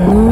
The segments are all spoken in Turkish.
Oh.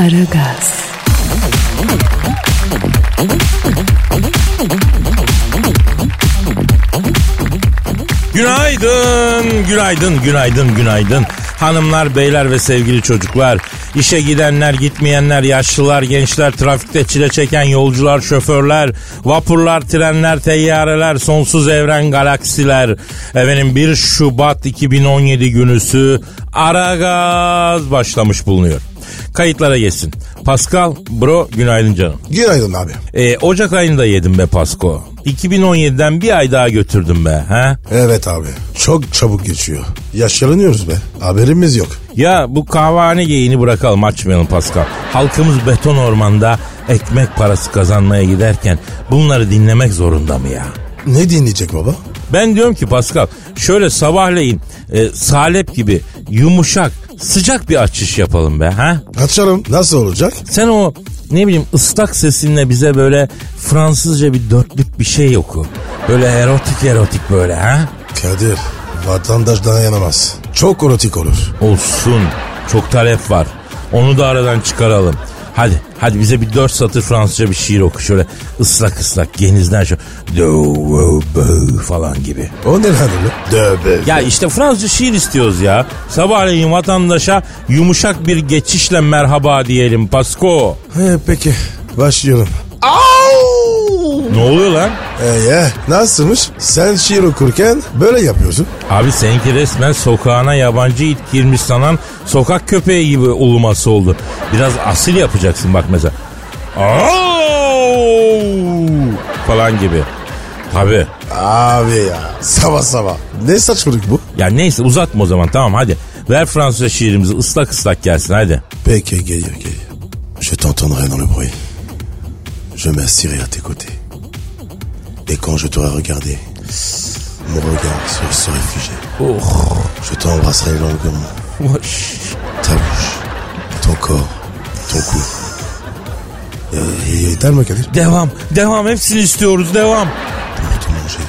Aragaz, Günaydın, günaydın, günaydın, günaydın. Hanımlar, beyler ve sevgili çocuklar. İşe gidenler, gitmeyenler, yaşlılar, gençler, trafikte çile çeken yolcular, şoförler, vapurlar, trenler, teyyareler, sonsuz evren, galaksiler. Efendim 1 Şubat 2017 günüsü Aragaz başlamış bulunuyor. Kayıtlara geçsin. Pascal, bro günaydın canım. Günaydın abi. Ee, Ocak ayında yedim be Pasko. 2017'den bir ay daha götürdüm be. Ha? Evet abi. Çok çabuk geçiyor. Yaşlanıyoruz be. Haberimiz yok. Ya bu kahvehane geyini bırakalım açmayalım Pascal. Halkımız beton ormanda ekmek parası kazanmaya giderken bunları dinlemek zorunda mı ya? Ne dinleyecek baba? Ben diyorum ki Pascal şöyle sabahleyin e, salep gibi yumuşak sıcak bir açış yapalım be ha? Açalım. Nasıl olacak? Sen o ne bileyim ıslak sesinle bize böyle Fransızca bir dörtlük bir şey oku. Böyle erotik erotik böyle ha? Kadir. Vatandaş dayanamaz. Çok erotik olur. Olsun. Çok talep var. Onu da aradan çıkaralım. Hadi hadi bize bir dört satır Fransızca bir şiir oku şöyle ıslak ıslak genizden şöyle do, wo, bo falan gibi. O ne lan öyle? Ya işte Fransızca şiir istiyoruz ya. Sabahleyin vatandaşa yumuşak bir geçişle merhaba diyelim Pasko. He, peki. Başlıyorum. Ne oluyor lan? Ee, nasılmış? Sen şiir okurken böyle yapıyorsun. Abi seninki resmen sokağına yabancı it girmiş sanan sokak köpeği gibi uluması oldu. Biraz asil yapacaksın bak mesela. Au! falan gibi. Tabii. Abi ya. Sabah sabah. Ne saçmalık bu? Ya neyse uzatma o zaman tamam hadi. Ver Fransızca şiirimizi ıslak ıslak gelsin hadi. Peki geliyor geliyor. Je t'entendrai dans le bruit. Je m'assirai à tes côtés. Et quand je t'aurai regardé, mon regard se serait figé. Oh. Je t'embrasserai longuement. Ta bouche, ton corps, ton cou. Ee, yeter mi Kadir? Devam, devam hepsini istiyoruz devam. Pour te manger,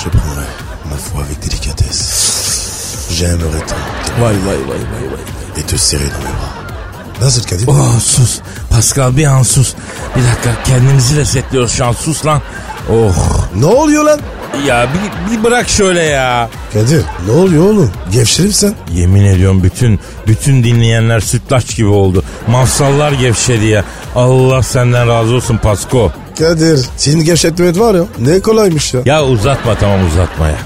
je prendrai ma foi avec délicatesse. J'aimerais tant te- Vay vay vay vay vay. et te serrer dans mes bras. Nasıl Kadir? Oh sus. Pascal bir an sus. Bir dakika kendimizi resetliyoruz şu an sus lan. Oh. Ne oluyor lan? Ya bir, bir bırak şöyle ya. Kadir ne oluyor oğlum? Gevşerim sen. Yemin ediyorum bütün bütün dinleyenler sütlaç gibi oldu. Mafsallar gevşedi ya. Allah senden razı olsun Pasko. Kadir senin gevşetmemet var ya ne kolaymış ya. Ya uzatma tamam uzatma ya.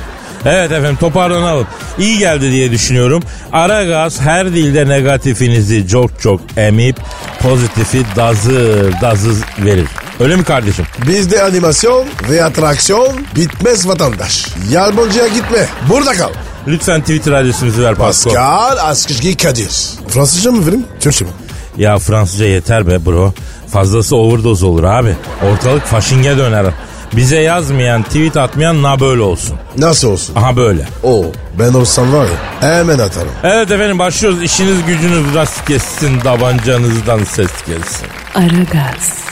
Evet efendim toparlanalım. İyi geldi diye düşünüyorum. Ara gaz her dilde negatifinizi çok çok emip pozitifi dazır dazır verir. Öyle mi kardeşim? Bizde animasyon ve atraksiyon bitmez vatandaş. Yalbonca'ya gitme burada kal. Lütfen Twitter adresimizi ver Pasko. Pascal Askışgi Kadir. Fransızca mı vereyim? Türkçe mi? Ya Fransızca yeter be bro. Fazlası overdose olur abi. Ortalık faşinge döner. Bize yazmayan, tweet atmayan na böyle olsun. Nasıl olsun? Aha böyle. O ben olsam var ya hemen atarım. Evet efendim başlıyoruz. İşiniz gücünüz rast kessin, tabancanızdan ses gelsin. Aragaz,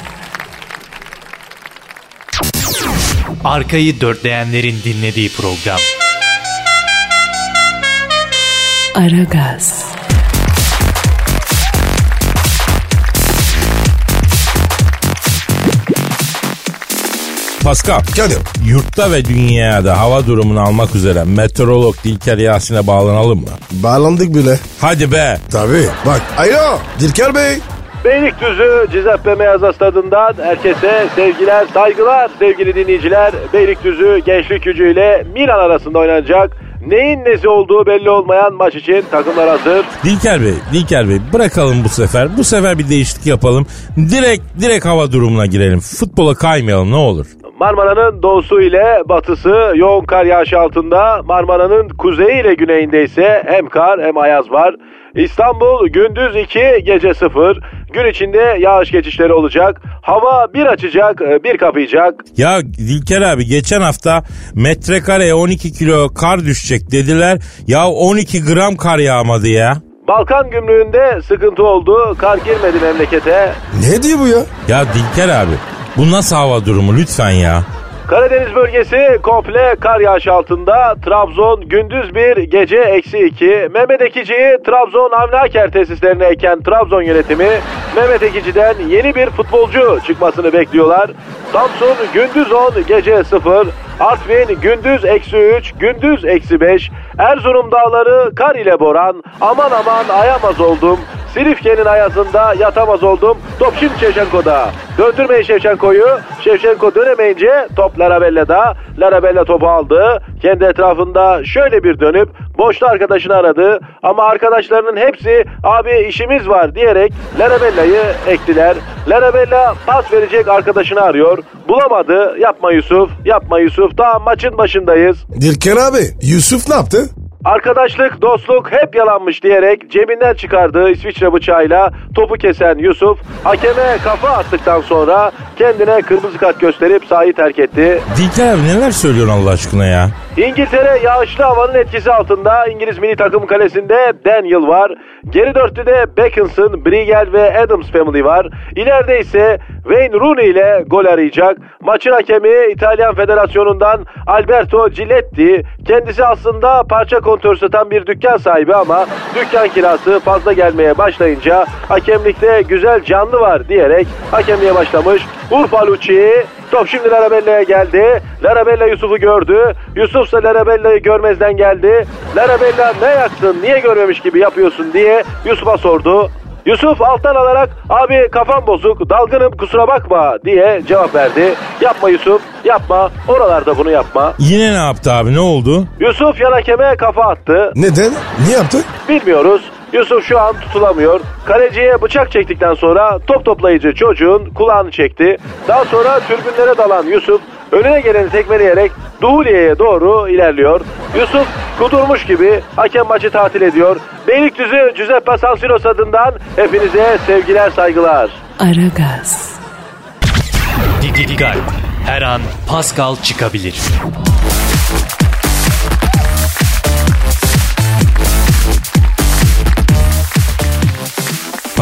Arkayı dörtleyenlerin dinlediği program. Aragaz, Pascal, Kadir yurtta ve dünyada hava durumunu almak üzere meteorolog Dilker Yasin'e bağlanalım mı? bağlandık bile. Hadi be. Tabii. Bak alo Dilker Bey. Beylikdüzü Cizeppe Meazza Stadı'ndan herkese sevgiler, saygılar sevgili dinleyiciler. Beylikdüzü Gençlik Gücü ile Milan arasında oynanacak neyin nesi olduğu belli olmayan maç için takımlar hazır. Dilker Bey, Dilker Bey bırakalım bu sefer. Bu sefer bir değişiklik yapalım. Direkt direkt hava durumuna girelim. Futbola kaymayalım ne olur. Marmara'nın doğusu ile batısı yoğun kar yağışı altında. Marmara'nın kuzeyi ile güneyinde ise hem kar hem ayaz var. İstanbul gündüz 2 gece 0. Gün içinde yağış geçişleri olacak. Hava bir açacak bir kapayacak. Ya Dilker abi geçen hafta metrekareye 12 kilo kar düşecek dediler. Ya 12 gram kar yağmadı ya. Balkan gümrüğünde sıkıntı oldu. Kar girmedi memlekete. Ne diyor bu ya? Ya Dilker abi bu nasıl hava durumu lütfen ya. Karadeniz bölgesi komple kar yağışı altında. Trabzon gündüz bir gece eksi iki. Mehmet Ekici'yi Trabzon Avni Aker tesislerine eken Trabzon yönetimi Mehmet Ekici'den yeni bir futbolcu çıkmasını bekliyorlar. Samsun gündüz 10 gece 0. Artvin gündüz eksi 3, gündüz eksi 5. Erzurum dağları kar ile boran. Aman aman ayamaz oldum. Silifke'nin ayazında yatamaz oldum. Top şimdi Şevçenko'da. Döndürmeyin Şevçenko'yu. Şevçenko dönemeyince top Larabella'da. Larabella topu aldı. Kendi etrafında şöyle bir dönüp boşta arkadaşını aradı. Ama arkadaşlarının hepsi abi işimiz var diyerek Larabella'yı ektiler. Larabella pas verecek arkadaşını arıyor. Bulamadı. Yapma Yusuf. Yapma Yusuf. Daha maçın başındayız. Dilker abi Yusuf ne yaptı? Arkadaşlık, dostluk hep yalanmış diyerek cebinden çıkardığı İsviçre bıçağıyla topu kesen Yusuf hakeme kafa attıktan sonra kendine kırmızı kart gösterip sahayı terk etti. Dilker abi neler söylüyorsun Allah aşkına ya? İngiltere yağışlı havanın etkisi altında İngiliz milli takım kalesinde Daniel var. Geri dörtlüde Beckinson, Briegel ve Adams Family var. İleride ise Wayne Rooney ile gol arayacak. Maçın hakemi İtalyan Federasyonu'ndan Alberto Giletti. Kendisi aslında parça kontör satan bir dükkan sahibi ama dükkan kirası fazla gelmeye başlayınca hakemlikte güzel canlı var diyerek hakemliğe başlamış. Urfa Lucci Top şimdi Larabella'ya geldi. Larabella Yusuf'u gördü. Yusuf ise Larabella'yı görmezden geldi. Larabella ne yaksın niye görmemiş gibi yapıyorsun diye Yusuf'a sordu. Yusuf alttan alarak abi kafam bozuk dalgınım kusura bakma diye cevap verdi. Yapma Yusuf yapma oralarda bunu yapma. Yine ne yaptı abi ne oldu? Yusuf yan hakeme kafa attı. Neden? Niye yaptı? Bilmiyoruz. Yusuf şu an tutulamıyor. Kaleciye bıçak çektikten sonra top toplayıcı çocuğun kulağını çekti. Daha sonra türbünlere dalan Yusuf önüne geleni tekmeleyerek Duhuliye'ye doğru ilerliyor. Yusuf kudurmuş gibi hakem maçı tatil ediyor. Beylikdüzü Giuseppe San Siro stadından hepinize sevgiler saygılar. Aragaz, Didi Gal. Her an Pascal çıkabilir.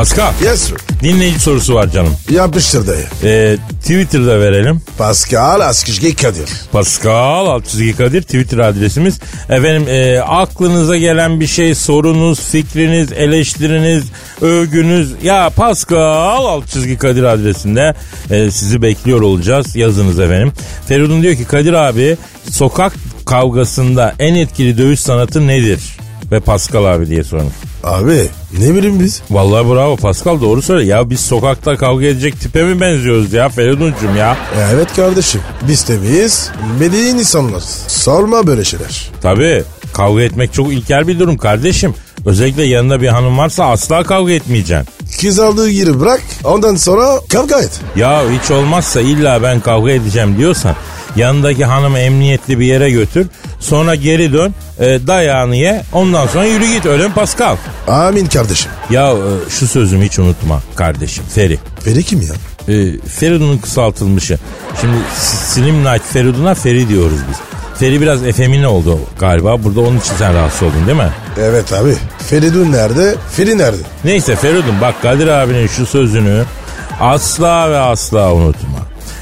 Pascal Yes sir. dinleyici sorusu var canım. Yapıştır dayı. Ee, Twitter'da verelim. Pascal Askışge Kadir. Pascal çizgi Kadir Twitter adresimiz. Efendim e, aklınıza gelen bir şey sorunuz, fikriniz, eleştiriniz, övgünüz ya Pascal alt çizgi Kadir adresinde e, sizi bekliyor olacağız. Yazınız efendim. Feridun diyor ki Kadir abi sokak kavgasında en etkili dövüş sanatı nedir? Ve Pascal abi diye sormuş. Abi ne bileyim biz? Vallahi bravo Pascal doğru söyle. Ya biz sokakta kavga edecek tipe mi benziyoruz ya Feridun'cum ya? Evet kardeşim. Biz temiz, medeni insanlar. Sorma böyle şeyler. Tabii kavga etmek çok ilkel bir durum kardeşim. Özellikle yanında bir hanım varsa asla kavga etmeyeceksin. Kız aldığı yeri bırak ondan sonra kavga et. Ya hiç olmazsa illa ben kavga edeceğim diyorsan yanındaki hanımı emniyetli bir yere götür. Sonra geri dön e, dayağını ye ondan sonra yürü git öyle mi Pascal? Amin kardeşim. Ya e, şu sözümü hiç unutma kardeşim Feri. Feri kim ya? E, Feridun'un kısaltılmışı. Şimdi Slim Night Feridun'a Feri diyoruz biz. Feri biraz efemine oldu galiba. Burada onun için sen rahatsız oldun değil mi? Evet abi. Feridun nerede? Feri nerede? Neyse Feridun bak Kadir abinin şu sözünü asla ve asla unutma.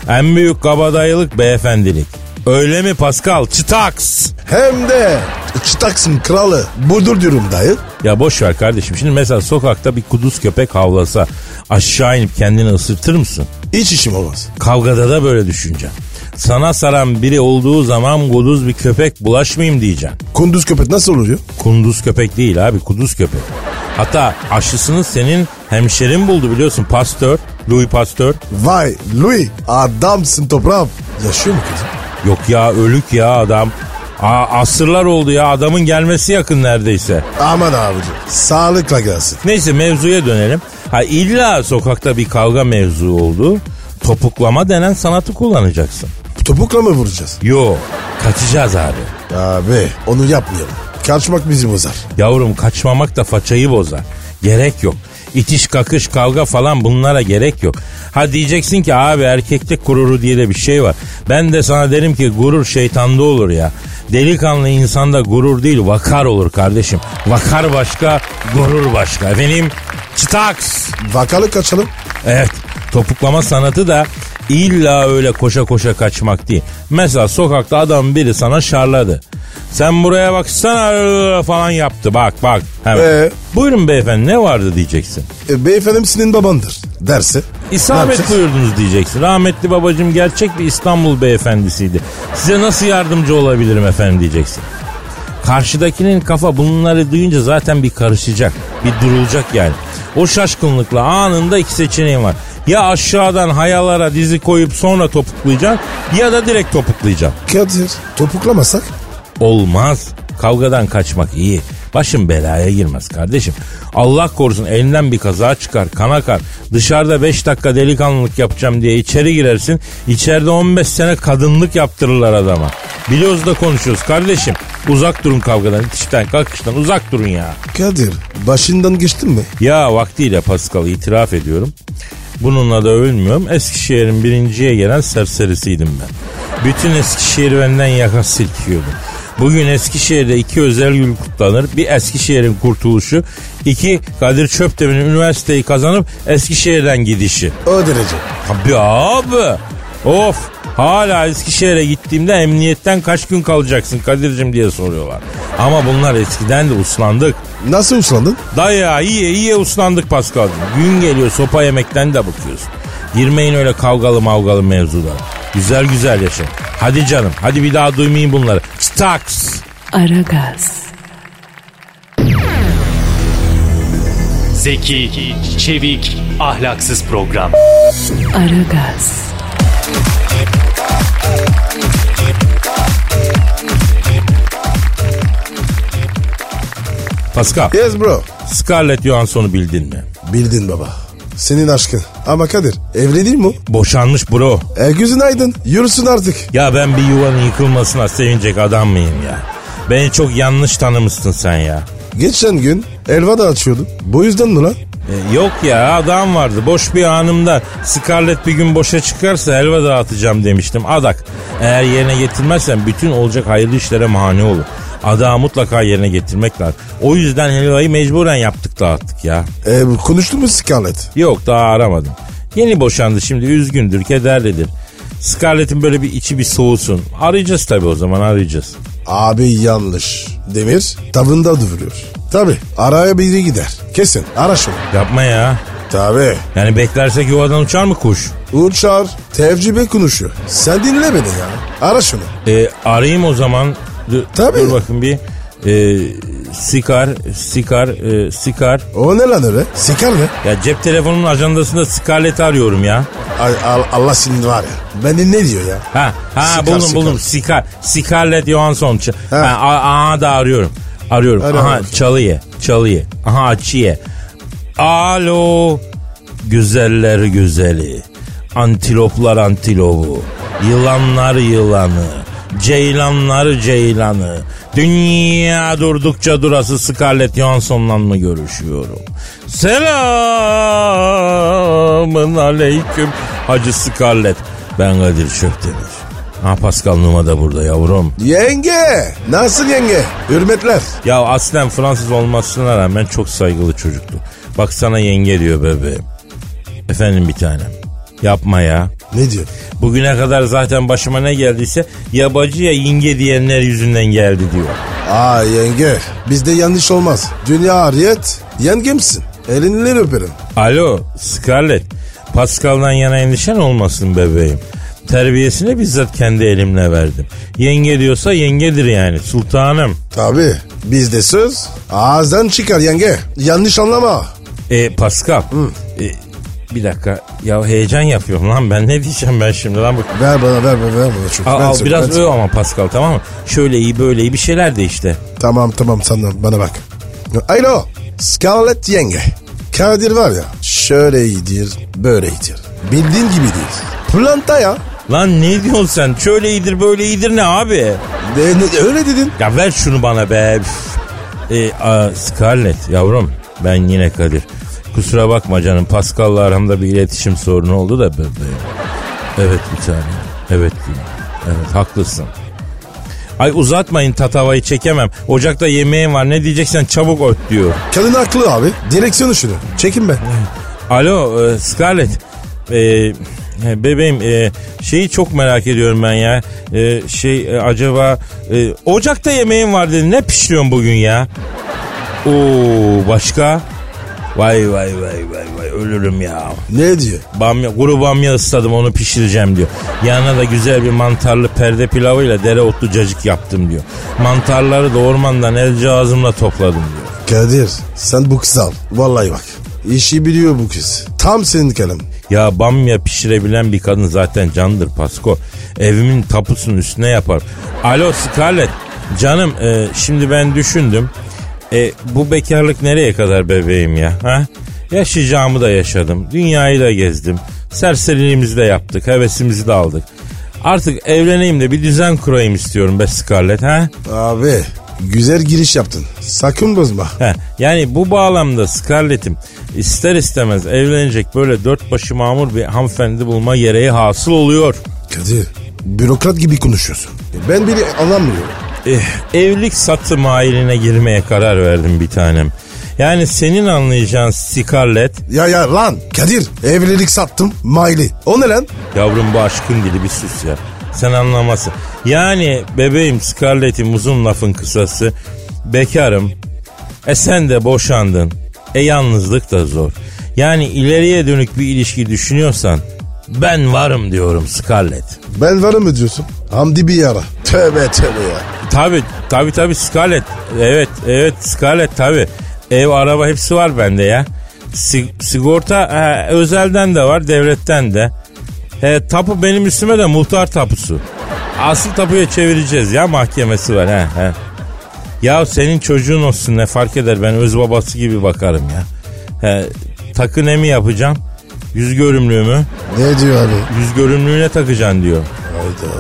En büyük kabadayılık beyefendilik. Öyle mi Pascal? Çıtaks. Hem de çıtaksın kralı. Budur diyorum dayı. Ya boş ver kardeşim. Şimdi mesela sokakta bir kuduz köpek havlasa aşağı inip kendini ısırtır mısın? Hiç işim olmaz. Kavgada da böyle düşüneceksin. Sana saran biri olduğu zaman kuduz bir köpek bulaşmayayım diyeceksin. Kunduz köpek nasıl oluyor? Kunduz köpek değil abi kuduz köpek. Hatta aşısını senin hemşerin buldu biliyorsun Pasteur, Louis Pasteur. Vay Louis adamsın toprağım. Yaşıyor mu kızım? Yok ya ölük ya adam. Aa, asırlar oldu ya adamın gelmesi yakın neredeyse. Aman abicim sağlıkla gelsin. Neyse mevzuya dönelim. Ha illa sokakta bir kavga mevzu oldu. Topuklama denen sanatı kullanacaksın. topukla mı vuracağız? Yo kaçacağız abi. Abi onu yapmayalım. Kaçmak bizi bozar. Yavrum kaçmamak da façayı bozar. Gerek yok. İtiş kakış kavga falan bunlara gerek yok. Ha diyeceksin ki abi erkeklik gururu diye de bir şey var. Ben de sana derim ki gurur şeytanda olur ya. Delikanlı insanda gurur değil vakar olur kardeşim. Vakar başka gurur başka. Efendim çıtaks. Vakalı kaçalım. Evet topuklama sanatı da illa öyle koşa koşa kaçmak değil. Mesela sokakta adam biri sana şarladı. Sen buraya baksana falan yaptı bak bak. Hemen. Ee? Buyurun beyefendi ne vardı diyeceksin. E, beyefendim senin babandır derse. İsabet buyurdunuz diyeceksin. Rahmetli babacım gerçek bir İstanbul beyefendisiydi. Size nasıl yardımcı olabilirim efendim diyeceksin. Karşıdakinin kafa bunları duyunca zaten bir karışacak. Bir durulacak yani. O şaşkınlıkla anında iki seçeneğin var. Ya aşağıdan hayalara dizi koyup sonra topuklayacaksın ya da direkt topuklayacaksın. Kadir topuklamasak? Olmaz. Kavgadan kaçmak iyi. Başın belaya girmez kardeşim. Allah korusun elinden bir kaza çıkar, kan akar. Dışarıda 5 dakika delikanlılık yapacağım diye içeri girersin. İçeride 15 sene kadınlık yaptırırlar adama. Biliyoruz da konuşuyoruz kardeşim. Uzak durun kavgadan, itişten, kalkıştan uzak durun ya. Kadir başından geçtin mi? Ya vaktiyle Pascal itiraf ediyorum. Bununla da övülmüyorum. Eskişehir'in birinciye gelen serserisiydim ben. Bütün Eskişehir benden yaka silkiyordu. Bugün Eskişehir'de iki özel gün kutlanır. Bir Eskişehir'in kurtuluşu. iki Kadir Çöptemir'in üniversiteyi kazanıp Eskişehir'den gidişi. O derece. Tabii abi. Of hala Eskişehir'e gittiğimde emniyetten kaç gün kalacaksın Kadir'cim diye soruyorlar. Ama bunlar eskiden de uslandık. Nasıl uslandın? Daya iyiye iyiye uslandık Paskal'cığım. Gün geliyor sopa yemekten de bakıyorsun. Girmeyin öyle kavgalı mavgalı mevzulara. Güzel güzel yaşa. Hadi canım hadi bir daha duymayın bunları. Staks. Aragaz, Zeki, çevik, ahlaksız program. Aragaz, Pascal Yes bro. Scarlett Johansson'u bildin mi? Bildin baba. Senin aşkın. Ama Kadir evli değil mi? Boşanmış bro. E gözün aydın. Yürüsün artık. Ya ben bir yuvanın yıkılmasına sevinecek adam mıyım ya? Beni çok yanlış tanımışsın sen ya. Geçen gün elva da açıyordum. Bu yüzden mi lan? E, yok ya adam vardı. Boş bir anımda Scarlett bir gün boşa çıkarsa helva dağıtacağım demiştim. Adak. Eğer yerine getirmezsen bütün olacak hayırlı işlere mani olur. Adağı mutlaka yerine getirmek lazım. O yüzden helvayı mecburen yaptık dağıttık ya. E, konuştun mu Scarlett? Yok daha aramadım. Yeni boşandı şimdi üzgündür kederlidir. Scarlett'in böyle bir içi bir soğusun. Arayacağız tabii o zaman arayacağız. Abi yanlış. Demir tavında duruyor. Tabi araya biri gider. Kesin ara şunu. Yapma ya. Tabi. Yani beklersek yuvadan uçar mı kuş? Uçar tevcibe konuşuyor. Sen dinle beni ya. Ara şunu. E, arayayım o zaman. Dur, Tabii. dur bakın bir. E, sikar, sikar, e, sikar. O ne lan öyle? Sikar ne? Ya cep telefonunun ajandasında Scarlett'i arıyorum ya. Ay, al- Allah senin var ya. Beni ne diyor ya? Ha, ha Sikar, buldum sikar. buldum. Sikar, Scarlett Johansson. Ha. Ha, aha da arıyorum. Arıyorum. Ara aha bakayım. çalıye, çalıye. Aha açıye. Alo. Güzeller güzeli. Antiloplar antilopu. Yılanlar yılanı. Ceylanlar ceylanı. Dünya durdukça durası Scarlett Johansson'la mı görüşüyorum? Selamın aleyküm Hacı Scarlett. Ben Kadir Çöptemir. Ha Pascal Numa da burada yavrum. Yenge. Nasıl yenge? Hürmetler. Ya aslen Fransız olmasına rağmen çok saygılı çocuktu. Bak sana yenge diyor bebeğim. Efendim bir tanem. Yapma ya. Ne diyor? Bugüne kadar zaten başıma ne geldiyse ya bacı ya yenge diyenler yüzünden geldi diyor. Aa yenge. Bizde yanlış olmaz. Dünya ariyet. Yengemsin. Elinleri öperim. Alo Scarlett. Pascal'dan yana endişen olmasın bebeğim. Terbiyesini bizzat kendi elimle verdim. Yenge diyorsa yengedir yani sultanım. Tabi. Bizde söz ağızdan çıkar yenge. Yanlış anlama. E Pascal. e, bir dakika ya heyecan yapıyorum lan ben ne diyeceğim ben şimdi lan bu. Ver bana ver bana ver bana. Al, Ben al biraz ben söyle. öv ama Pascal tamam mı? Şöyle iyi böyle iyi bir şeyler de işte. Tamam tamam sana bana bak. Alo Scarlett yenge. Kadir var ya şöyle iyidir böyle iyidir. Bildiğin gibi değil. Planta ya. Lan ne diyorsun sen? Şöyle iyidir böyle iyidir ne abi? De, ne- öyle dedin. Ya ver şunu bana be. E, a, Scarlett yavrum ben yine Kadir. Kusura bakma canım Pascal'la aramda bir iletişim sorunu oldu da bebeğim. Evet bir tane. Evet. Evet haklısın. Ay uzatmayın tatavayı çekemem. Ocakta yemeğim var ne diyeceksen çabuk öt diyor. Kadın haklı abi. Direksiyonu şunu. Çekin be. Alo e, Scarlett. E, bebeğim e, şeyi çok merak ediyorum ben ya. E, şey e, acaba e, ocakta yemeğim var dedi. Ne pişiriyorsun bugün ya? Oo başka? Vay vay vay vay vay ölürüm ya. Ne diyor? Bamya, kuru bamya ısladım onu pişireceğim diyor. Yanına da güzel bir mantarlı perde pilavıyla dereotlu cacık yaptım diyor. Mantarları da ormandan el cihazımla topladım diyor. Kadir sen bu kızı al. Vallahi bak. İşi biliyor bu kız. Tam senin kalem. Ya bamya pişirebilen bir kadın zaten candır Pasko. Evimin tapusunun üstüne yapar. Alo Scarlett. Canım e, şimdi ben düşündüm. E, bu bekarlık nereye kadar bebeğim ya? Ha? Yaşayacağımı da yaşadım. Dünyayı da gezdim. Serseriliğimizi de yaptık. Hevesimizi de aldık. Artık evleneyim de bir düzen kurayım istiyorum be Scarlett. Ha? Abi güzel giriş yaptın. Sakın bozma. Heh, yani bu bağlamda Scarlett'im ister istemez evlenecek böyle dört başı mamur bir hanımefendi bulma gereği hasıl oluyor. Kadir bürokrat gibi konuşuyorsun. Ben bile anlamıyorum. Eh, evlilik satı mailine girmeye karar verdim bir tanem. Yani senin anlayacağın Scarlett, Ya ya lan Kadir evlilik sattım maili. O ne lan? yavrum bu aşkın dili bir sus ya. Sen anlamazsın. Yani bebeğim Scarlett'im uzun lafın kısası. Bekarım. E sen de boşandın. E yalnızlık da zor. Yani ileriye dönük bir ilişki düşünüyorsan ben varım diyorum Scarlett. Ben varım mı diyorsun? Hamdi bir ara. Tövbe tövbe ya. Tabi tabi tabi Scarlett. Evet evet Scarlett tabi. Ev araba hepsi var bende ya. Si- sigorta e, özelden de var devletten de. E, tapu benim üstüme de muhtar tapusu. Asıl tapuya çevireceğiz ya mahkemesi var he he. Ya senin çocuğun olsun ne fark eder ben öz babası gibi bakarım ya. He, takı ne mi yapacağım? Yüz görümlüğü mü? Ne diyor abi? Yüz görümlüğüne takacaksın diyor. Hayda.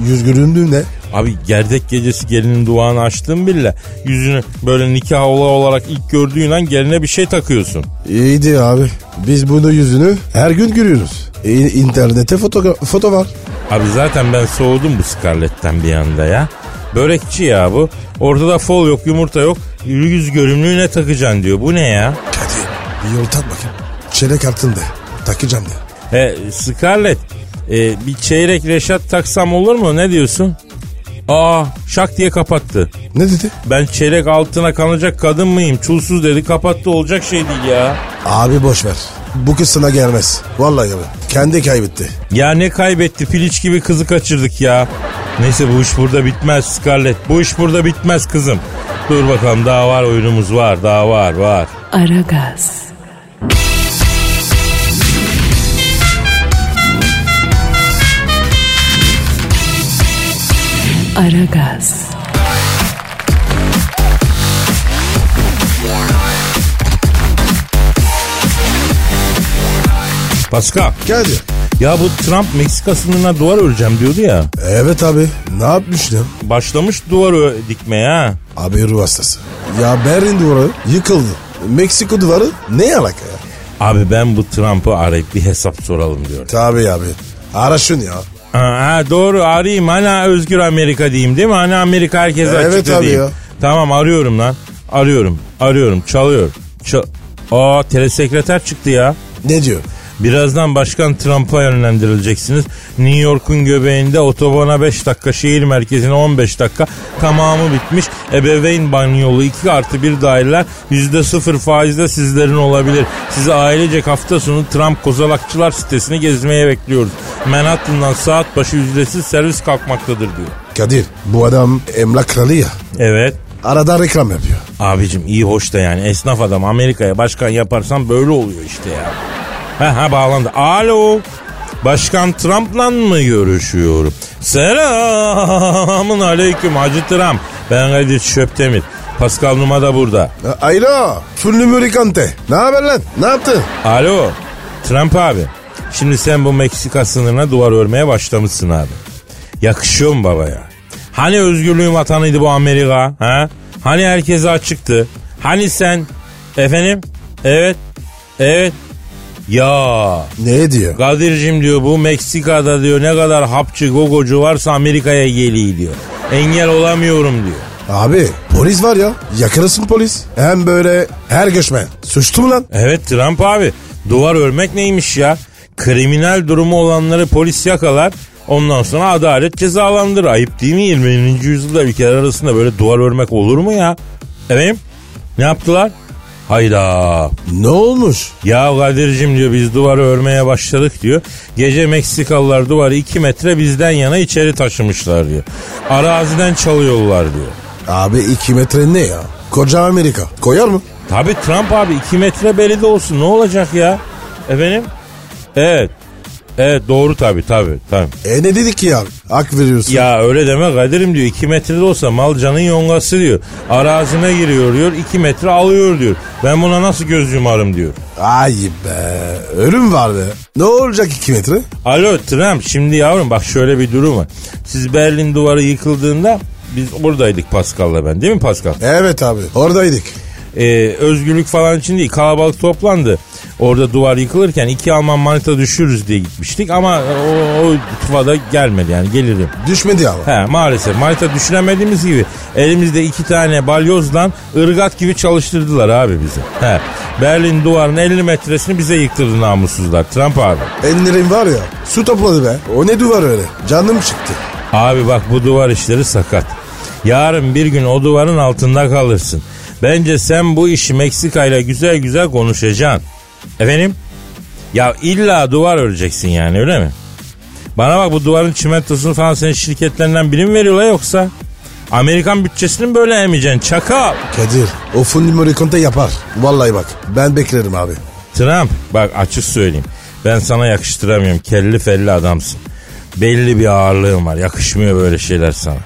Yüz göründüğü ne? Abi gerdek gecesi gelinin duvağını açtın bile yüzünü böyle nikah ola olarak ilk gördüğün an geline bir şey takıyorsun. İyiydi abi. Biz bunu yüzünü her gün görüyoruz. E, internette foto, foto var. Abi zaten ben soğudum bu Scarlett'ten bir anda ya. Börekçi ya bu. Ortada fol yok yumurta yok. Yüz görümlüğüne takacaksın diyor. Bu ne ya? Kadir bir yol tak bakayım. Çeyrek altın de. Takacağım de. He Scarlett e, bir çeyrek reşat taksam olur mu? Ne diyorsun? Aa şak diye kapattı. Ne dedi? Ben çeyrek altına kalacak kadın mıyım? Çulsuz dedi kapattı olacak şey değil ya. Abi boş ver. Bu kız sana gelmez. Vallahi abi. Kendi kaybetti. Ya ne kaybetti piliç gibi kızı kaçırdık ya. Neyse bu iş burada bitmez Scarlett. Bu iş burada bitmez kızım. Dur bakalım daha var oyunumuz var daha var var. Aragaz, Aragaz, Pascal Kadir. ya bu Trump Meksika sınırına duvar öreceğim diyordu ya. Evet abi. Ne yapmış lan? Başlamış duvar ö- dikmeye ha. Abi ruh hastası. Ya Berlin duvarı yıkıldı. Meksiko duvarı ne alaka ya? Abi ben bu Trump'ı arayıp bir hesap soralım diyorum. Tabii abi. Ara şunu ya. Ha, doğru arayayım hani özgür Amerika diyeyim değil mi? Hani Amerika herkese Evet açık diyeyim. ya. Tamam arıyorum lan. Arıyorum. Arıyorum. Çalıyor. Çal Aa telesekreter çıktı ya. Ne diyor? Birazdan Başkan Trump'a yönlendirileceksiniz. New York'un göbeğinde otobana 5 dakika, şehir merkezine 15 dakika tamamı bitmiş. Ebeveyn banyolu 2 artı 1 daireler %0 faizle sizlerin olabilir. Sizi ailecek hafta sonu Trump Kozalakçılar sitesini gezmeye bekliyoruz. Manhattan'dan saat başı ücretsiz servis kalkmaktadır diyor. Kadir bu adam emlak kralı ya. Evet. Arada reklam yapıyor. Abicim iyi hoş da yani esnaf adam Amerika'ya başkan yaparsan böyle oluyor işte ya. Ha ha bağlandı. Alo. Başkan Trump'la mı görüşüyorum? Selamun aleyküm Hacı Trump. Ben Kadir Şöptemir. Pascal Numa da burada. Ha, Alo. Full numurikante. Ne haber lan? Ne yaptın? Alo. Trump abi. Şimdi sen bu Meksika sınırına duvar örmeye başlamışsın abi. Yakışıyor mu babaya? Hani özgürlüğün vatanıydı bu Amerika? Ha? Hani herkese açıktı? Hani sen efendim? Evet. Evet. Ya Ne diyor? Kadir'cim diyor bu Meksika'da diyor ne kadar hapçı gogocu varsa Amerika'ya geliyor diyor. Engel olamıyorum diyor. Abi polis var ya yakalasın polis. Hem böyle her göçmen. Suçlu mu lan? Evet Trump abi duvar örmek neymiş ya? Kriminal durumu olanları polis yakalar ondan sonra adalet cezalandırır. Ayıp değil mi 20. yüzyılda ülkeler arasında böyle duvar örmek olur mu ya? Efendim ne yaptılar? Hayda. Ne olmuş? Ya Kadir'cim diyor biz duvarı örmeye başladık diyor. Gece Meksikalılar duvarı 2 metre bizden yana içeri taşımışlar diyor. Araziden çalıyorlar diyor. Abi 2 metre ne ya? Koca Amerika. Koyar mı? Tabi Trump abi 2 metre belli de olsun ne olacak ya? Efendim? Evet. Evet doğru tabi tabi tabi. E ne dedik ki ya? Hak veriyorsun. Ya öyle deme Kadir'im diyor 2 metrede olsa mal canın yongası diyor. Arazime giriyor diyor 2 metre alıyor diyor. Ben buna nasıl göz yumarım diyor. Ay be. Ölüm var be. Ne olacak 2 metre? Alo Trump şimdi yavrum bak şöyle bir durum var. Siz Berlin duvarı yıkıldığında biz buradaydık Pascal'la ben değil mi Pascal? Evet abi oradaydık. Ee, özgürlük falan için değil kalabalık toplandı. Orada duvar yıkılırken iki Alman manita düşürürüz diye gitmiştik ama o, o tufada gelmedi yani gelirim. Düşmedi ama. He maalesef manita düşüremediğimiz gibi elimizde iki tane balyozla ırgat gibi çalıştırdılar abi bizi. He Berlin duvarının 50 metresini bize yıktırdı namussuzlar Trump abi. Ellerim var ya su topladı be. O ne duvar öyle? Canım çıktı. Abi bak bu duvar işleri sakat. Yarın bir gün o duvarın altında kalırsın. Bence sen bu işi Meksika ile güzel güzel konuşacaksın. Efendim? Ya illa duvar öreceksin yani öyle mi? Bana bak bu duvarın çimentosunu falan senin şirketlerinden biri mi veriyorlar yoksa? Amerikan bütçesini mi böyle emeceksin çakal? Kadir o Fundi Morricone yapar. Vallahi bak ben beklerim abi. Trump bak açık söyleyeyim. Ben sana yakıştıramıyorum. Kelli felli adamsın. Belli bir ağırlığın var. Yakışmıyor böyle şeyler sana.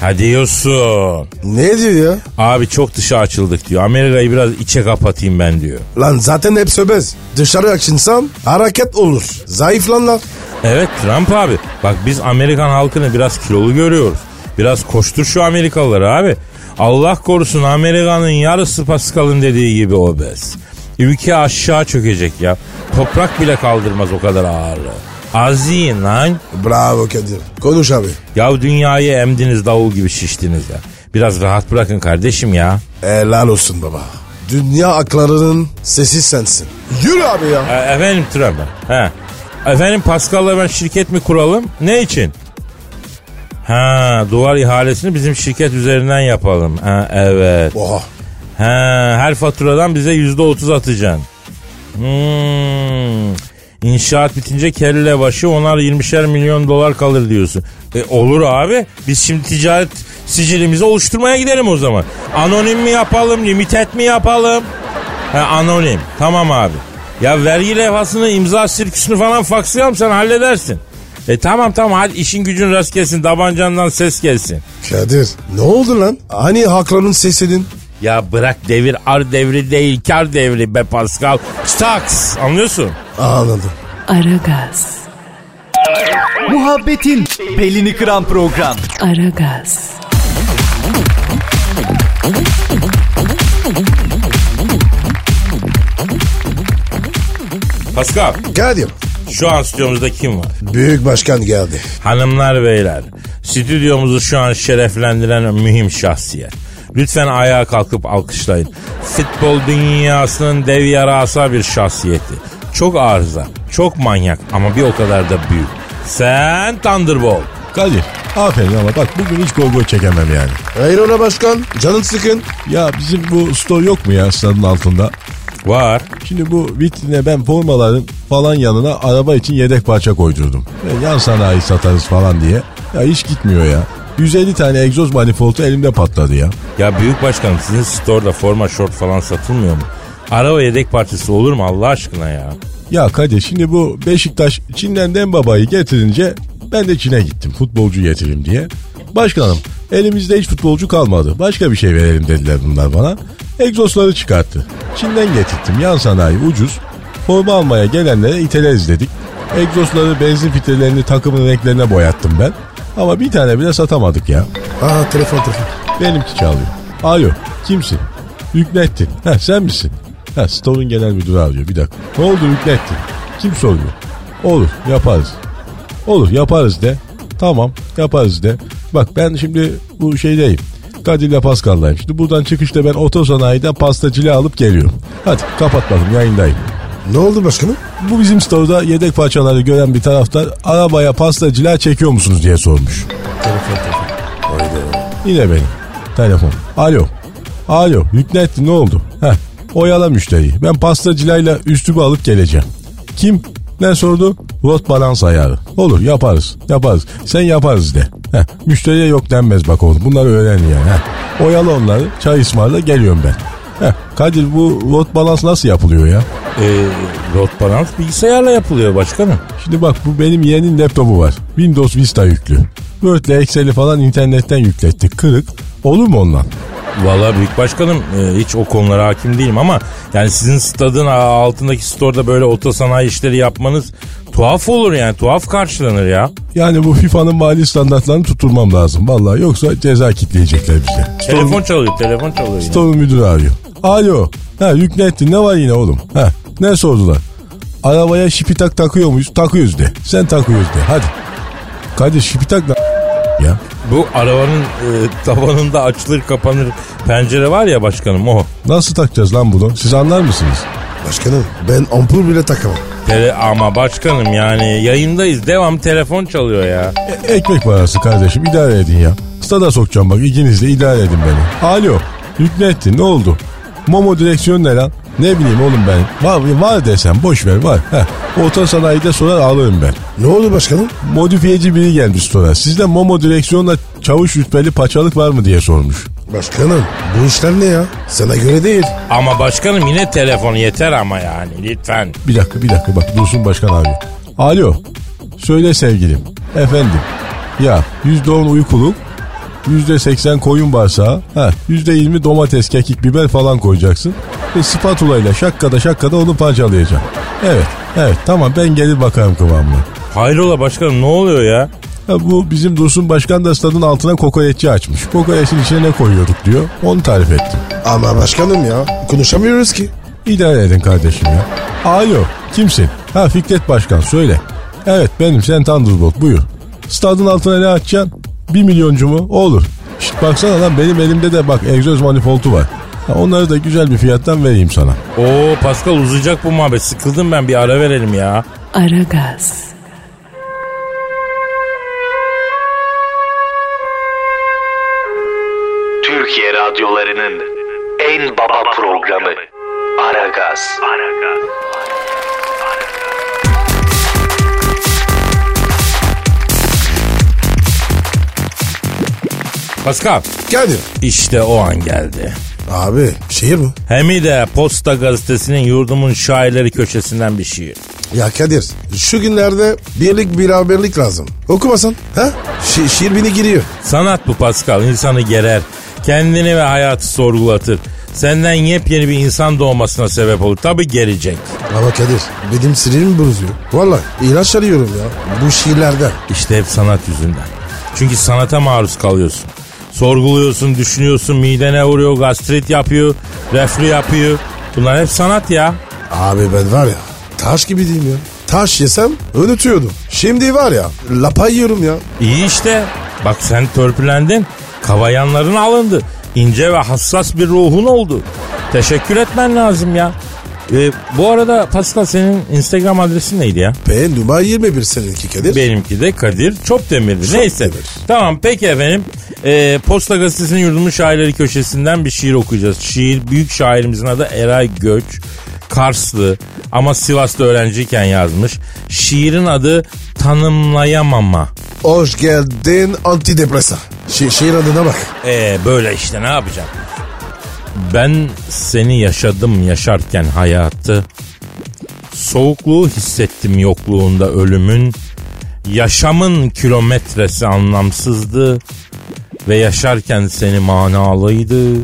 Ha diyorsun. Ne diyor ya? Abi çok dışa açıldık diyor. Amerika'yı biraz içe kapatayım ben diyor. Lan zaten hep söbez. Dışarı açınsam hareket olur. Zayıflanlar. Evet Trump abi. Bak biz Amerikan halkını biraz kilolu görüyoruz. Biraz koştur şu Amerikalıları abi. Allah korusun Amerika'nın yarısı Pascal'ın dediği gibi obez. Ülke aşağı çökecek ya. Toprak bile kaldırmaz o kadar ağırlığı. Azin lan. Bravo Kadir. Konuş abi. Ya dünyayı emdiniz davul gibi şiştiniz ya. Biraz rahat bırakın kardeşim ya. Helal olsun baba. Dünya aklarının sesi sensin. Yürü abi ya. E, efendim Trump. He. Efendim Pascal'la ben şirket mi kuralım? Ne için? Ha duvar ihalesini bizim şirket üzerinden yapalım. Ha evet. Oha. Ha her faturadan bize yüzde otuz atacaksın. Hmm. İnşaat bitince kelle başı onar 20'şer milyon dolar kalır diyorsun. E, olur abi. Biz şimdi ticaret sicilimizi oluşturmaya gidelim o zaman. Anonim mi yapalım, limited mi yapalım? Ha, anonim. Tamam abi. Ya vergi levhasını, imza sirküsünü falan fakslayalım sen halledersin. E tamam tamam hadi işin gücün rast gelsin. Tabancandan ses gelsin. Kadir ne oldu lan? Hani hakların sesedin? Ya bırak devir ar devri değil kar devri be Pascal. Staks anlıyorsun? Anladım. Aragaz, Muhabbetin belini kıran program. Aragaz, Pascal Kadir. şu an stüdyomuzda kim var? Büyük başkan geldi. Hanımlar beyler stüdyomuzu şu an şereflendiren mühim şahsiyet. Lütfen ayağa kalkıp alkışlayın. Futbol dünyasının dev yarasa bir şahsiyeti. Çok arıza, çok manyak ama bir o kadar da büyük. Sen Thunderbolt. Kadir aferin ama bak bugün hiç gol gol çekemem yani. Hayrola başkan? Canın sıkın. Ya bizim bu store yok mu ya stadın altında? Var. Şimdi bu vitrine ben formaların falan yanına araba için yedek parça koydurdum. Ya yan sanayi satarız falan diye. Ya hiç gitmiyor ya. 150 tane egzoz manifoldu elimde patladı ya. Ya büyük başkanım sizin store'da forma şort falan satılmıyor mu? Araba yedek parçası olur mu Allah aşkına ya? Ya Kadir şimdi bu Beşiktaş Çin'den Dembaba'yı getirince ben de Çin'e gittim futbolcu getireyim diye. Başkanım elimizde hiç futbolcu kalmadı. Başka bir şey verelim dediler bunlar bana. Egzosları çıkarttı. Çin'den getirttim yan sanayi ucuz. Forma almaya gelenlere iteleriz dedik. Egzozları benzin filtrelerini takımın renklerine boyattım ben. Ama bir tane bile satamadık ya. Aa telefon telefon. Benimki çalıyor. Alo kimsin? Hükmettin. Ha sen misin? Ha Stone'un genel müdürü arıyor bir dakika. Ne oldu Hükmettin? Kim soruyor? Olur yaparız. Olur yaparız de. Tamam yaparız de. Bak ben şimdi bu şeydeyim. Kadir'le Pascal'dayım. Şimdi buradan çıkışta ben otosanayiden pastacılığı alıp geliyorum. Hadi kapat bakayım yayındayım. Ne oldu başkanım? Bu bizim store'da yedek parçaları gören bir taraftar arabaya pastacılığa çekiyor musunuz diye sormuş. Telefon telefon. Haydi. Yine benim. Telefon. Alo. Alo. Hükmettin ne oldu? Heh. Oyala müşteriyi. Ben pastacılayla üstümü alıp geleceğim. Kim? Ne sordu? Rot balans ayarı. Olur yaparız. Yaparız. Sen yaparız de. Heh. Müşteriye yok denmez bak oğlum. Bunları öğren yani. Heh. Oyala onları. Çay ısmarla geliyorum ben. Heh. Kadir bu rot balans nasıl yapılıyor ya? Ee, rot balans bilgisayarla yapılıyor başkanım. Şimdi bak bu benim yeğenin laptopu var. Windows Vista yüklü. Word'le Excel'i falan internetten yüklettik. Kırık. Olur mu ondan? Valla büyük başkanım e, hiç o konulara hakim değilim ama yani sizin stadın altındaki store'da böyle otosanayi işleri yapmanız tuhaf olur yani tuhaf karşılanır ya. Yani bu FIFA'nın mali standartlarını tutturmam lazım. Vallahi yoksa ceza kitleyecekler bize. Telefon çalıyor telefon çalıyor. yine. Store'un müdürü arıyor. Alo. Ha yüklettin ne var yine oğlum? Ha ne sordular? Arabaya şipitak takıyor muyuz? Takıyoruz de. Sen takıyoruz de. Hadi. Kadir şipitak ne ya? Bu arabanın e, tavanında açılır kapanır pencere var ya başkanım o. Nasıl takacağız lan bunu? Siz anlar mısınız? Başkanım ben ampul bile takamam. Tele, ama başkanım yani yayındayız devam telefon çalıyor ya. E- ekmek parası kardeşim idare edin ya. Stada sokacağım bak ikiniz de idare edin beni. Alo. Yüklettin ne oldu? Momo direksiyon ne lan? Ne bileyim oğlum ben. Var, var desem boş ver var. Heh. Otosanayide sorar alırım ben. Ne oldu başkanım? Modifiyeci biri gelmiş sonra. Sizde Momo direksiyonla çavuş rütbeli paçalık var mı diye sormuş. Başkanım bu işler ne ya? Sana göre değil. Ama başkanım yine telefon yeter ama yani lütfen. Bir dakika bir dakika bak Dursun Başkan abi. Alo. Söyle sevgilim. Efendim. Ya %10 uykuluk. %80 koyun bağırsağı. Ha, %20 domates, kekik, biber falan koyacaksın. Ve spatula ile şakkada şakkada onu parçalayacaksın. Evet, evet tamam ben gelir bakarım kıvamına. Hayrola başkanım ne oluyor ya? Ha, bu bizim Dursun Başkan da stadın altına kokoreççi açmış. Kokoreçin içine ne koyuyorduk diyor. Onu tarif ettim. Ama başkanım ya konuşamıyoruz ki. İdare edin kardeşim ya. Alo kimsin? Ha Fikret Başkan söyle. Evet benim sen Thunderbolt buyur. Stadın altına ne açacaksın? Bir milyoncu mu? Olur. Şşt baksana lan benim elimde de bak egzoz manifoldu var. Ha, onları da güzel bir fiyattan vereyim sana. Oo Pascal uzayacak bu muhabbet sıkıldım ben bir ara verelim ya. Aragaz, Türkiye radyolarının en baba programı Aragaz. Pascal Kadir. işte o an geldi. Abi şiir bu. Hem de Posta Gazetesi'nin yurdumun şairleri köşesinden bir şiir. Ya Kadir şu günlerde birlik beraberlik lazım. Okumasan ha? Şi- şiir beni giriyor. Sanat bu Pascal insanı gerer. Kendini ve hayatı sorgulatır. Senden yepyeni bir insan doğmasına sebep olur. Tabi gelecek. Ama Kadir benim sinirim bozuyor. Valla ilaç arıyorum ya bu şiirlerden. İşte hep sanat yüzünden. Çünkü sanata maruz kalıyorsun. Sorguluyorsun, düşünüyorsun, midene vuruyor, gastrit yapıyor, reflü yapıyor. Bunlar hep sanat ya. Abi ben var ya taş gibi diyeyim ya. Taş yesem unutuyordum. Şimdi var ya lapa yiyorum ya. İyi işte. Bak sen törpülendin. Kavayanların alındı. İnce ve hassas bir ruhun oldu. Teşekkür etmen lazım ya. Ee, bu arada Pascal senin Instagram adresin neydi ya? Ben numara 21 seninki Kadir. Benimki de Kadir Çopdemir'di. Neyse. Çopdemir. Tamam peki efendim. Ee, Posta Gazetesi'nin yurdumun şairleri köşesinden bir şiir okuyacağız. Şiir büyük şairimizin adı Eray Göç. Karslı ama Sivas'ta öğrenciyken yazmış. Şiirin adı Tanımlayamama. Hoş geldin antidepresan. Şi- şiir adına bak. Ee, böyle işte ne yapacağım? Ben seni yaşadım yaşarken hayatı. Soğukluğu hissettim yokluğunda ölümün. Yaşamın kilometresi anlamsızdı. Ve yaşarken seni manalıydı.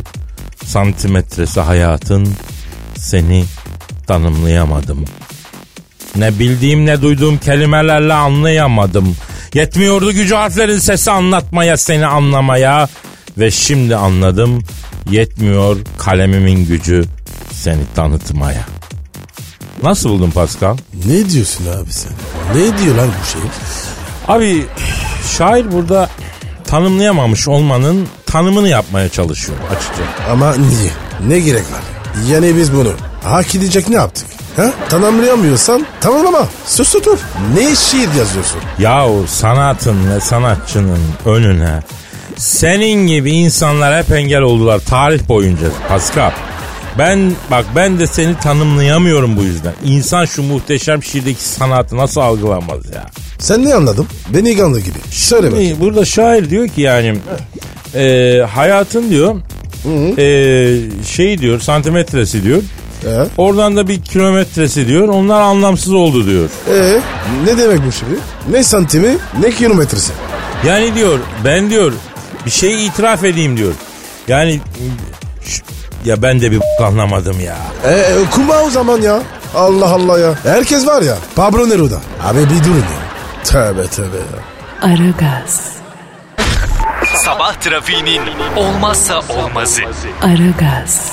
Santimetresi hayatın. Seni tanımlayamadım. Ne bildiğim ne duyduğum kelimelerle anlayamadım. Yetmiyordu gücü harflerin sesi anlatmaya seni anlamaya. Ve şimdi anladım yetmiyor kalemimin gücü seni tanıtmaya. Nasıl buldun Pascal? Ne diyorsun abi sen? Ne diyor lan bu şey? Abi şair burada tanımlayamamış olmanın tanımını yapmaya çalışıyor açıkça. Ama niye? Ne gerek var? Yani biz bunu hak edecek ne yaptık? Ha? Tanımlayamıyorsan tamamlama. Sus tutur. Ne şiir yazıyorsun? Yahu sanatın ve sanatçının önüne senin gibi insanlar hep engel oldular tarih boyunca Pascal. Ben bak ben de seni tanımlayamıyorum bu yüzden. İnsan şu muhteşem şiirdeki sanatı nasıl algılamaz ya? Sen ne anladın? Beni ganlı gibi. Söyle bakayım. Burada şair diyor ki yani e, hayatın diyor e, şey diyor santimetresi diyor. Ee, Oradan da bir kilometresi diyor. Onlar anlamsız oldu diyor. ee, ne demek bu şimdi? Ne santimi ne kilometresi? Yani diyor ben diyor bir şeyi itiraf edeyim diyor. Yani ya ben de bir anlamadım ya. Ee, kuma o zaman ya. Allah Allah ya. Herkes var ya. Pablo Neruda. Abi bir durun ya. Tövbe tövbe ya. Aragaz, Sabah trafiğinin olmazsa olmazı. Aragaz,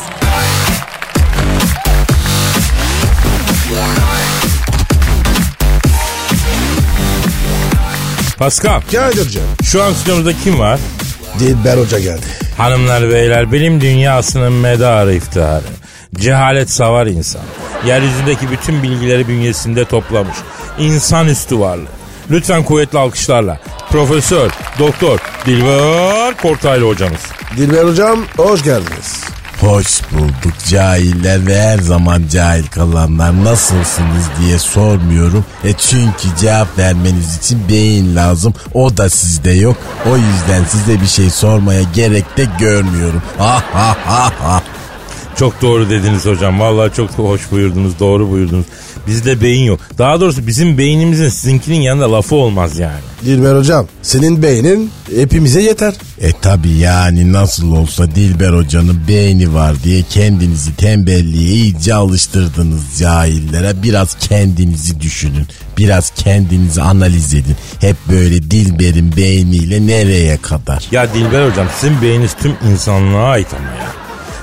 Pascal Kadir canım. şu an stüdyomuzda kim var? Dilber Hoca geldi. Hanımlar beyler bilim dünyasının medarı iftiharı. Cehalet savar insan. Yeryüzündeki bütün bilgileri bünyesinde toplamış. İnsanüstü varlığı. Lütfen kuvvetli alkışlarla. Profesör, Doktor Dilber Kortaylı hocamız. Dilber Hocam hoş geldiniz. Hoş bulduk cahiller ve her zaman cahil kalanlar nasılsınız diye sormuyorum. E çünkü cevap vermeniz için beyin lazım. O da sizde yok. O yüzden size bir şey sormaya gerek de görmüyorum. Ha ha ha ha. Çok doğru dediniz hocam. Vallahi çok hoş buyurdunuz, doğru buyurdunuz. Bizde beyin yok. Daha doğrusu bizim beynimizin sizinkinin yanında lafı olmaz yani. Dilber Hocam senin beynin hepimize yeter. E tabi yani nasıl olsa Dilber hocanın beyni var diye kendinizi tembelliğe iyice alıştırdınız cahillere. Biraz kendinizi düşünün. Biraz kendinizi analiz edin. Hep böyle Dilber'in beyniyle nereye kadar? Ya Dilber hocam sizin beyniniz tüm insanlığa ait ama ya.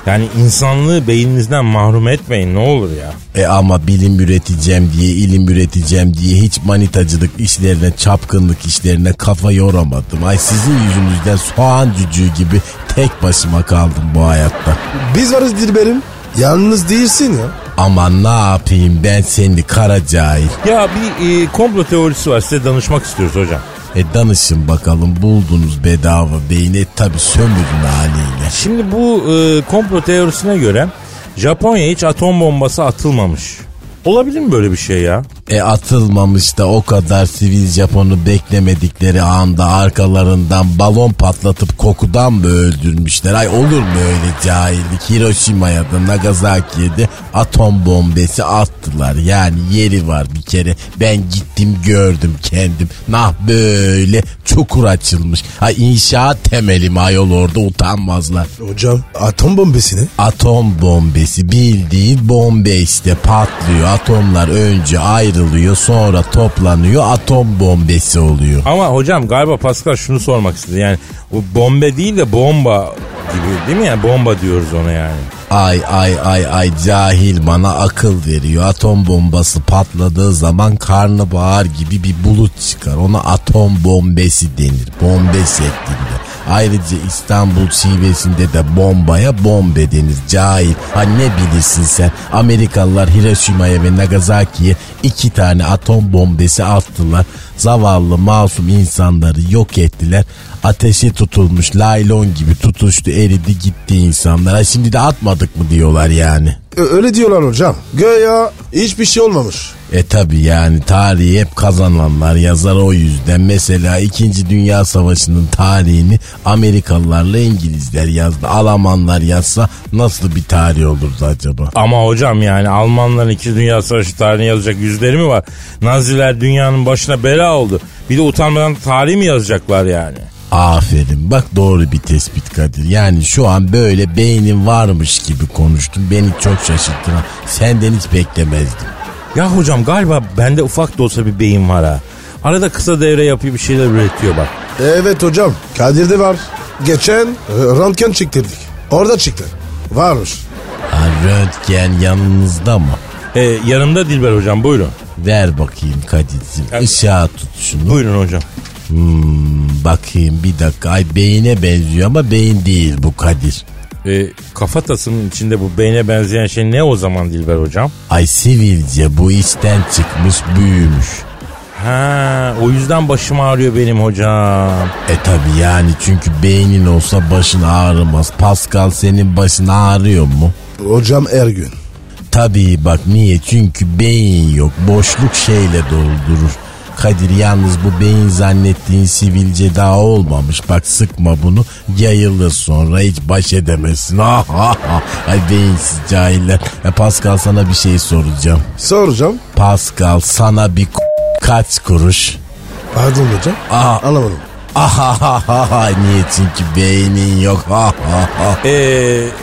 Yani insanlığı beyninizden mahrum etmeyin ne olur ya. E ama bilim üreteceğim diye, ilim üreteceğim diye hiç manitacılık işlerine, çapkınlık işlerine kafa yoramadım. Ay sizin yüzünüzden soğan cücüğü gibi tek başıma kaldım bu hayatta. Biz varız Dilber'im. Yalnız değilsin ya. Aman ne yapayım ben seni kara cahil. Ya bir e, komplo teorisi var size danışmak istiyoruz hocam. E danışın bakalım buldunuz bedava beyni tabi sömürün haliyle. Şimdi bu e, komplo teorisine göre Japonya hiç atom bombası atılmamış. Olabilir mi böyle bir şey ya? E atılmamış da o kadar sivil Japon'u beklemedikleri anda arkalarından balon patlatıp kokudan mı öldürmüşler? Ay olur mu öyle cahillik? Hiroşima'ya da Nagasaki'ye de atom bombesi attılar. Yani yeri var bir kere. Ben gittim gördüm kendim. Nah böyle çukur açılmış. Ay inşaat temeli mi ayol orada utanmazlar. Hocam atom bombası ne? Atom bombesi bildiğin bombe işte patlıyor. Atomlar önce ayrılıyor sonra toplanıyor atom bombesi oluyor. Ama hocam galiba Pascal şunu sormak istedi. Yani bu bombe değil de bomba gibi değil mi? Yani bomba diyoruz ona yani. Ay ay ay ay cahil bana akıl veriyor. Atom bombası patladığı zaman karnabahar gibi bir bulut çıkar. Ona atom bombesi denir. Bombe şeklinde. Ayrıca İstanbul şivesinde de bombaya bombe denir cahil. Ha ne bilirsin sen Amerikalılar Hiroşima'ya ve Nagasaki'ye iki tane atom bombesi attılar. Zavallı masum insanları yok ettiler. Ateşe tutulmuş laylon gibi tutuştu eridi gitti insanlar. Ha şimdi de atmadık mı diyorlar yani. Öyle diyorlar hocam. Göya hiçbir şey olmamış. E tabi yani tarihi hep kazananlar yazar o yüzden. Mesela 2. Dünya Savaşı'nın tarihini Amerikalılarla İngilizler yazdı. Almanlar yazsa nasıl bir tarih olurdu acaba? Ama hocam yani Almanların 2. Dünya Savaşı tarihini yazacak yüzleri mi var? Naziler dünyanın başına bela oldu. Bir de utanmadan tarih mi yazacaklar yani? Aferin bak doğru bir tespit Kadir. Yani şu an böyle beynin varmış gibi konuştun. Beni çok şaşırttın. Senden hiç beklemezdim. Ya hocam galiba bende ufak da olsa bir beyin var ha. Arada kısa devre yapıyor bir şeyler üretiyor bak. Evet hocam. Kadir'de var. Geçen e, röntgen çektirdik. Orada çıktı. Varmış. Ha, röntgen yanınızda mı? Ee, yanımda Dilber hocam buyurun. Ver bakayım Kadir'cim. Evet. Işığa tut şunu. Buyurun hocam. Hmm, bakayım bir dakika. Ay beyine benziyor ama beyin değil bu Kadir. Ee, kafatasının içinde bu beyne benzeyen şey ne o zaman Dilber hocam? Ay sivilce bu içten çıkmış büyümüş. Ha, o yüzden başım ağrıyor benim hocam. E tabi yani çünkü beynin olsa başın ağrımaz. Pascal senin başın ağrıyor mu? Hocam her gün. Tabii bak niye? Çünkü beyin yok. Boşluk şeyle doldurur. Kadir yalnız bu beyin zannettiğin sivilce daha olmamış. Bak sıkma bunu. Yayılır sonra hiç baş edemezsin. Ay beyinsiz cahiller. E Pascal sana bir şey soracağım. Soracağım. Pascal sana bir kaç kuruş? Pardon hocam. Aa. Anlamadım. Ah, niye çünkü beynin yok. Ee,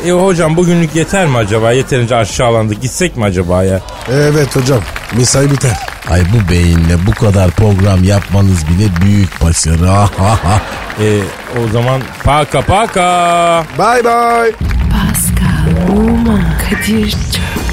e, hocam bugünlük yeter mi acaba? Yeterince aşağılandık. Gitsek mi acaba ya? Evet hocam. Mesai biter. Ay bu beyinle bu kadar program yapmanız bile büyük başarı. Ee, o zaman paka paka. Bye bye. Pascal, Oman, Kadir çok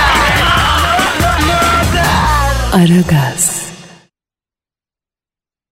Aragaz.